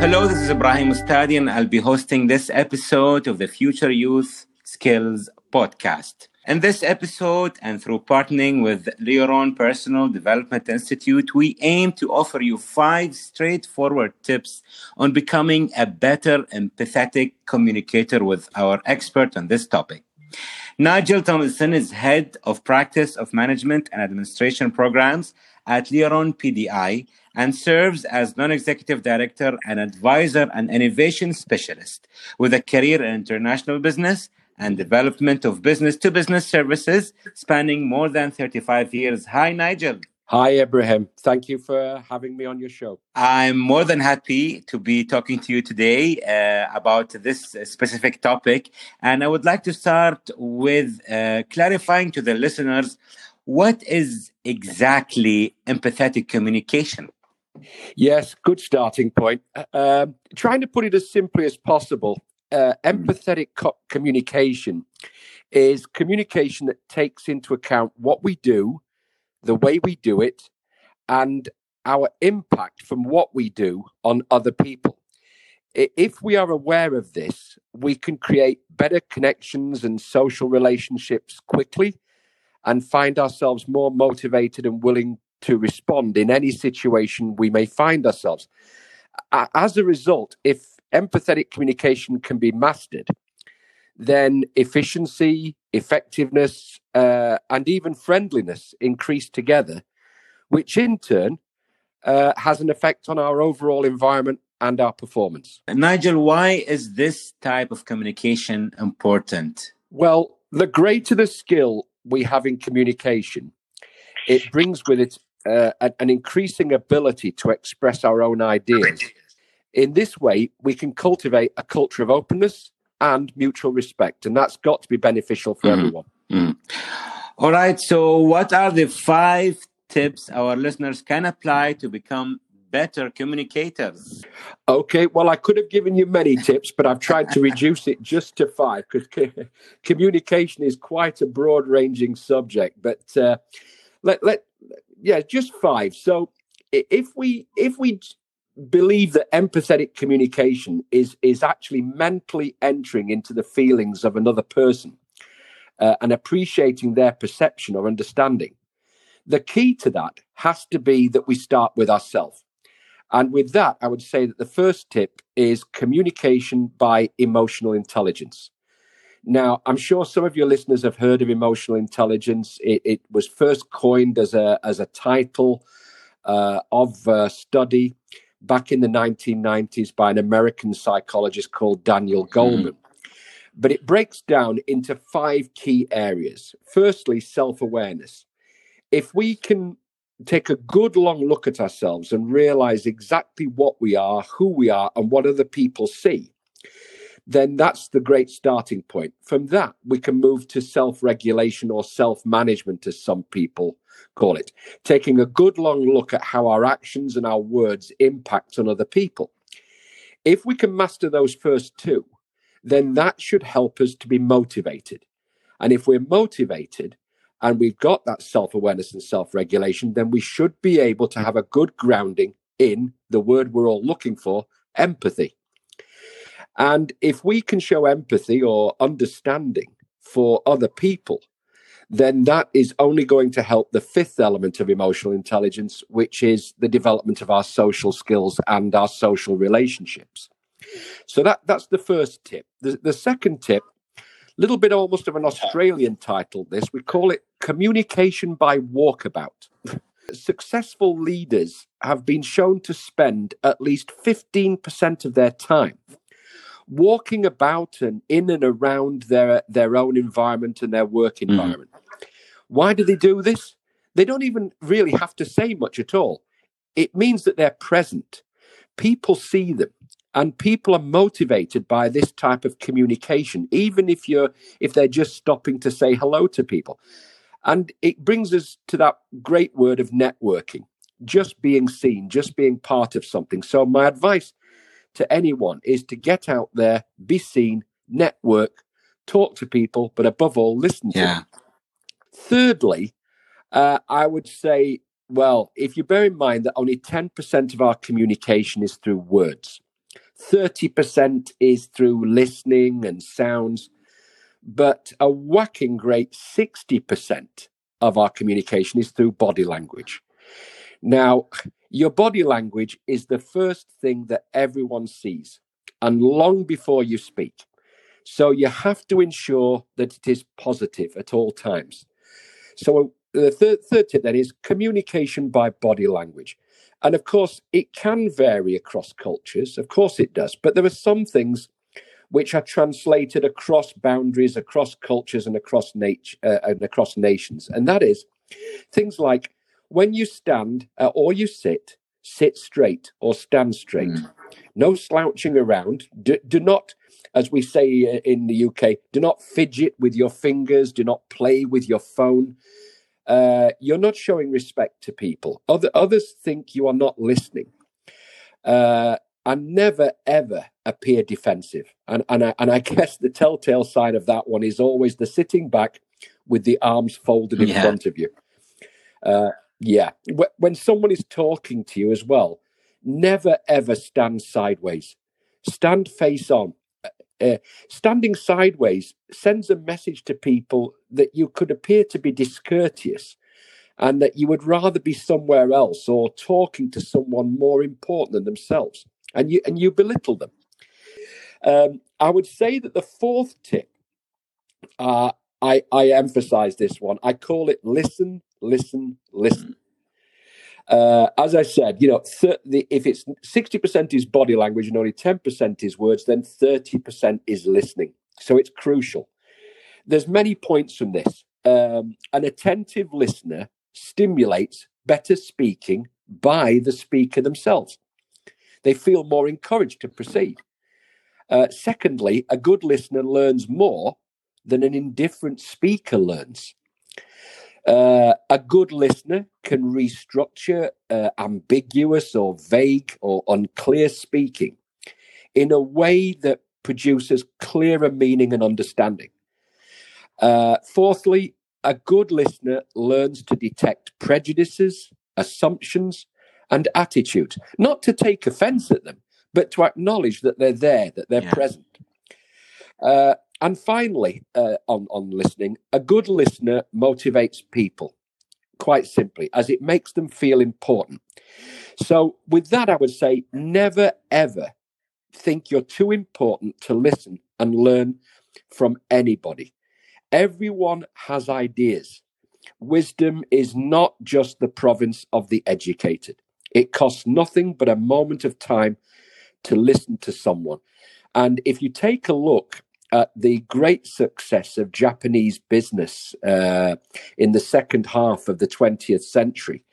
Hello, this is Ibrahim Ustadi, and I'll be hosting this episode of the Future Youth Skills Podcast. In this episode, and through partnering with Leoron Personal Development Institute, we aim to offer you five straightforward tips on becoming a better empathetic communicator with our expert on this topic. Nigel Tomlinson is head of practice of management and administration programs at Leoron PDI and serves as non-executive director and advisor and innovation specialist with a career in international business and development of business to business services spanning more than 35 years. Hi, Nigel. Hi, Ibrahim. Thank you for having me on your show. I'm more than happy to be talking to you today uh, about this specific topic. And I would like to start with uh, clarifying to the listeners what is exactly empathetic communication? Yes, good starting point. Uh, um, trying to put it as simply as possible, uh, empathetic co- communication is communication that takes into account what we do, the way we do it, and our impact from what we do on other people. If we are aware of this, we can create better connections and social relationships quickly and find ourselves more motivated and willing to respond in any situation we may find ourselves. As a result, if empathetic communication can be mastered, then efficiency, effectiveness, uh, and even friendliness increase together, which in turn uh, has an effect on our overall environment and our performance. Nigel, why is this type of communication important? Well, the greater the skill we have in communication, it brings with it uh, an increasing ability to express our own ideas. In this way, we can cultivate a culture of openness and mutual respect, and that's got to be beneficial for mm-hmm. everyone. Mm-hmm. All right. So, what are the five tips our listeners can apply to become better communicators? Okay, well, I could have given you many tips, but I've tried to reduce it just to five because communication is quite a broad ranging subject. But uh, let, let, yeah, just five. So if we, if we, believe that empathetic communication is is actually mentally entering into the feelings of another person uh, and appreciating their perception or understanding the key to that has to be that we start with ourselves and with that, I would say that the first tip is communication by emotional intelligence. Now, I'm sure some of your listeners have heard of emotional intelligence. It, it was first coined as a as a title uh, of a study back in the 1990s by an American psychologist called Daniel hmm. Goleman. Mm. But it breaks down into five key areas. Firstly, self awareness. If we can take a good long look at ourselves and realize exactly what we are, who we are, and what other people see, then that's the great starting point. From that, we can move to self regulation or self management, as some people call it, taking a good long look at how our actions and our words impact on other people. If we can master those first two, then that should help us to be motivated. And if we're motivated, and we've got that self awareness and self regulation, then we should be able to have a good grounding in the word we're all looking for empathy. And if we can show empathy or understanding for other people, then that is only going to help the fifth element of emotional intelligence, which is the development of our social skills and our social relationships. So that, that's the first tip. The, the second tip a little bit almost of an Australian title, this. We call it Communication by Walkabout. Successful leaders have been shown to spend at least 15% of their time walking about and in and around their, their own environment and their work mm-hmm. environment. Mm. Why do they do this? They don't even really have to say much at all. It means that they're present. People see them and people are motivated by this type of communication even if you're if they're just stopping to say hello to people and it brings us to that great word of networking just being seen just being part of something so my advice to anyone is to get out there be seen network talk to people but above all listen to them thirdly uh, i would say well if you bear in mind that only 10% of our communication is through words 30% is through listening and sounds, but a whacking great 60% of our communication is through body language. Now, your body language is the first thing that everyone sees, and long before you speak. So you have to ensure that it is positive at all times. So the third, third tip then is communication by body language. And of course, it can vary across cultures. Of course, it does. But there are some things which are translated across boundaries, across cultures, and across uh, and across nations. And that is things like when you stand uh, or you sit, sit straight or stand straight. Mm. No slouching around. Do, do not, as we say uh, in the UK, do not fidget with your fingers. Do not play with your phone. Uh, you're not showing respect to people. Other, others think you are not listening. Uh, and never ever appear defensive. And and I, and I guess the telltale sign of that one is always the sitting back with the arms folded in yeah. front of you. Uh, yeah, when someone is talking to you as well, never ever stand sideways. Stand face on. Uh, uh, standing sideways sends a message to people that you could appear to be discourteous and that you would rather be somewhere else or talking to someone more important than themselves and you and you belittle them um, i would say that the fourth tip uh, I, I emphasize this one. I call it listen, listen, listen. Uh, as I said, you know, th- the, if it's 60% is body language and only 10% is words, then 30% is listening. So it's crucial. There's many points from this. Um, an attentive listener stimulates better speaking by the speaker themselves. They feel more encouraged to proceed. Uh, secondly, a good listener learns more than an indifferent speaker learns. Uh, a good listener can restructure uh, ambiguous or vague or unclear speaking in a way that produces clearer meaning and understanding. Uh, fourthly, a good listener learns to detect prejudices, assumptions, and attitudes, not to take offense at them, but to acknowledge that they're there, that they're yeah. present. And finally, uh, on, on listening, a good listener motivates people, quite simply, as it makes them feel important. So, with that, I would say never ever think you're too important to listen and learn from anybody. Everyone has ideas. Wisdom is not just the province of the educated. It costs nothing but a moment of time to listen to someone. And if you take a look at the great success of Japanese business uh, in the second half of the 20th century,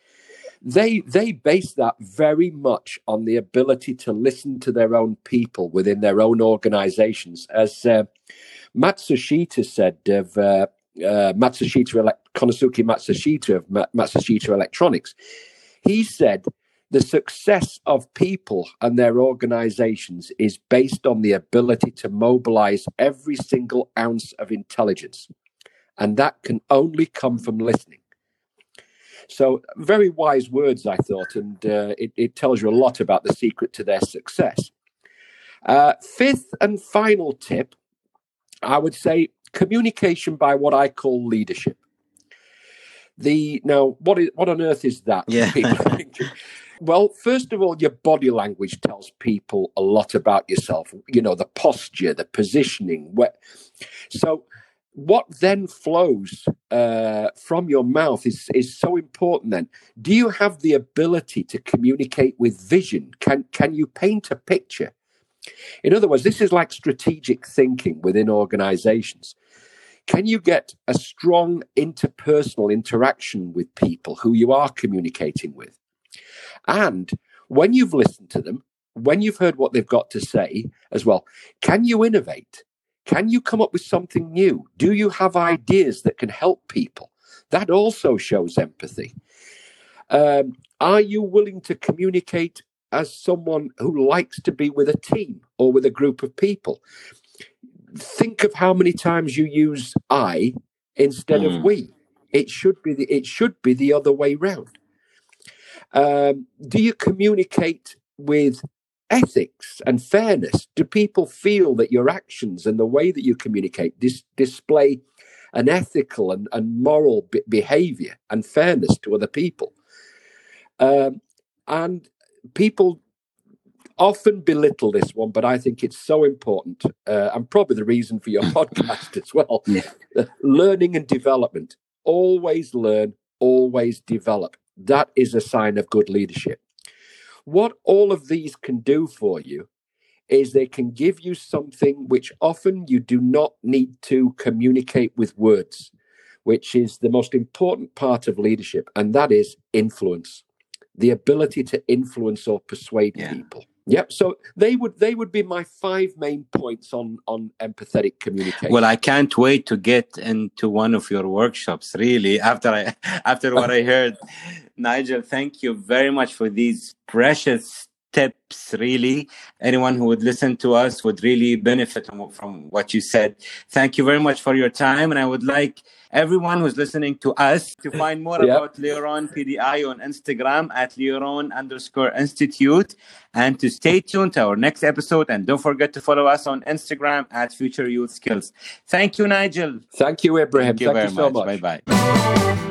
they they base that very much on the ability to listen to their own people within their own organizations. As uh, Matsushita said of uh, uh, Matsushita, Konosuke Matsushita of Matsushita Electronics, he said the success of people and their organizations is based on the ability to mobilize every single ounce of intelligence. And that can only come from listening. So, very wise words, I thought, and uh, it, it, tells you a lot about the secret to their success. Uh, fifth and final tip, I would say communication by what I call leadership. The now, what is what on earth is that? Yeah. Well, first of all, your body language tells people a lot about yourself. You know, the posture, the positioning. Where, so, what then flows uh, from your mouth is is so important. Then, do you have the ability to communicate with vision? Can can you paint a picture? In other words, this is like strategic thinking within organizations. Can you get a strong interpersonal interaction with people who you are communicating with? And when you've listened to them, when you've heard what they've got to say as well, can you innovate? Can you come up with something new? Do you have ideas that can help people? That also shows empathy. Um, are you willing to communicate as someone who likes to be with a team or with a group of people? Think of how many times you use I instead mm. of hmm. we. It should be the it should be the other way round. Um, do you communicate with ethics and fairness? Do people feel that your actions and the way that you communicate dis- display an ethical and, and moral be- behavior and fairness to other people? Um, and people often belittle this one, but I think it's so important uh, and probably the reason for your podcast as well. Yeah. Learning and development. Always learn, always develop. That is a sign of good leadership. What all of these can do for you is they can give you something which often you do not need to communicate with words, which is the most important part of leadership, and that is influence the ability to influence or persuade yeah. people. Yep. So they would they would be my five main points on on empathetic communication. Well, I can't wait to get into one of your workshops. Really, after I after what I heard, Nigel, thank you very much for these precious tips. Really, anyone who would listen to us would really benefit from, what you said. Thank you very much for your time, and I would like everyone who's listening to us to find more yep. about Leoron PDI on Instagram at Leoron underscore Institute and to stay tuned to our next episode. And don't forget to follow us on Instagram at Future Youth Skills. Thank you, Nigel. Thank you, Abraham. Thank you, Thank very you so much. much. Bye bye.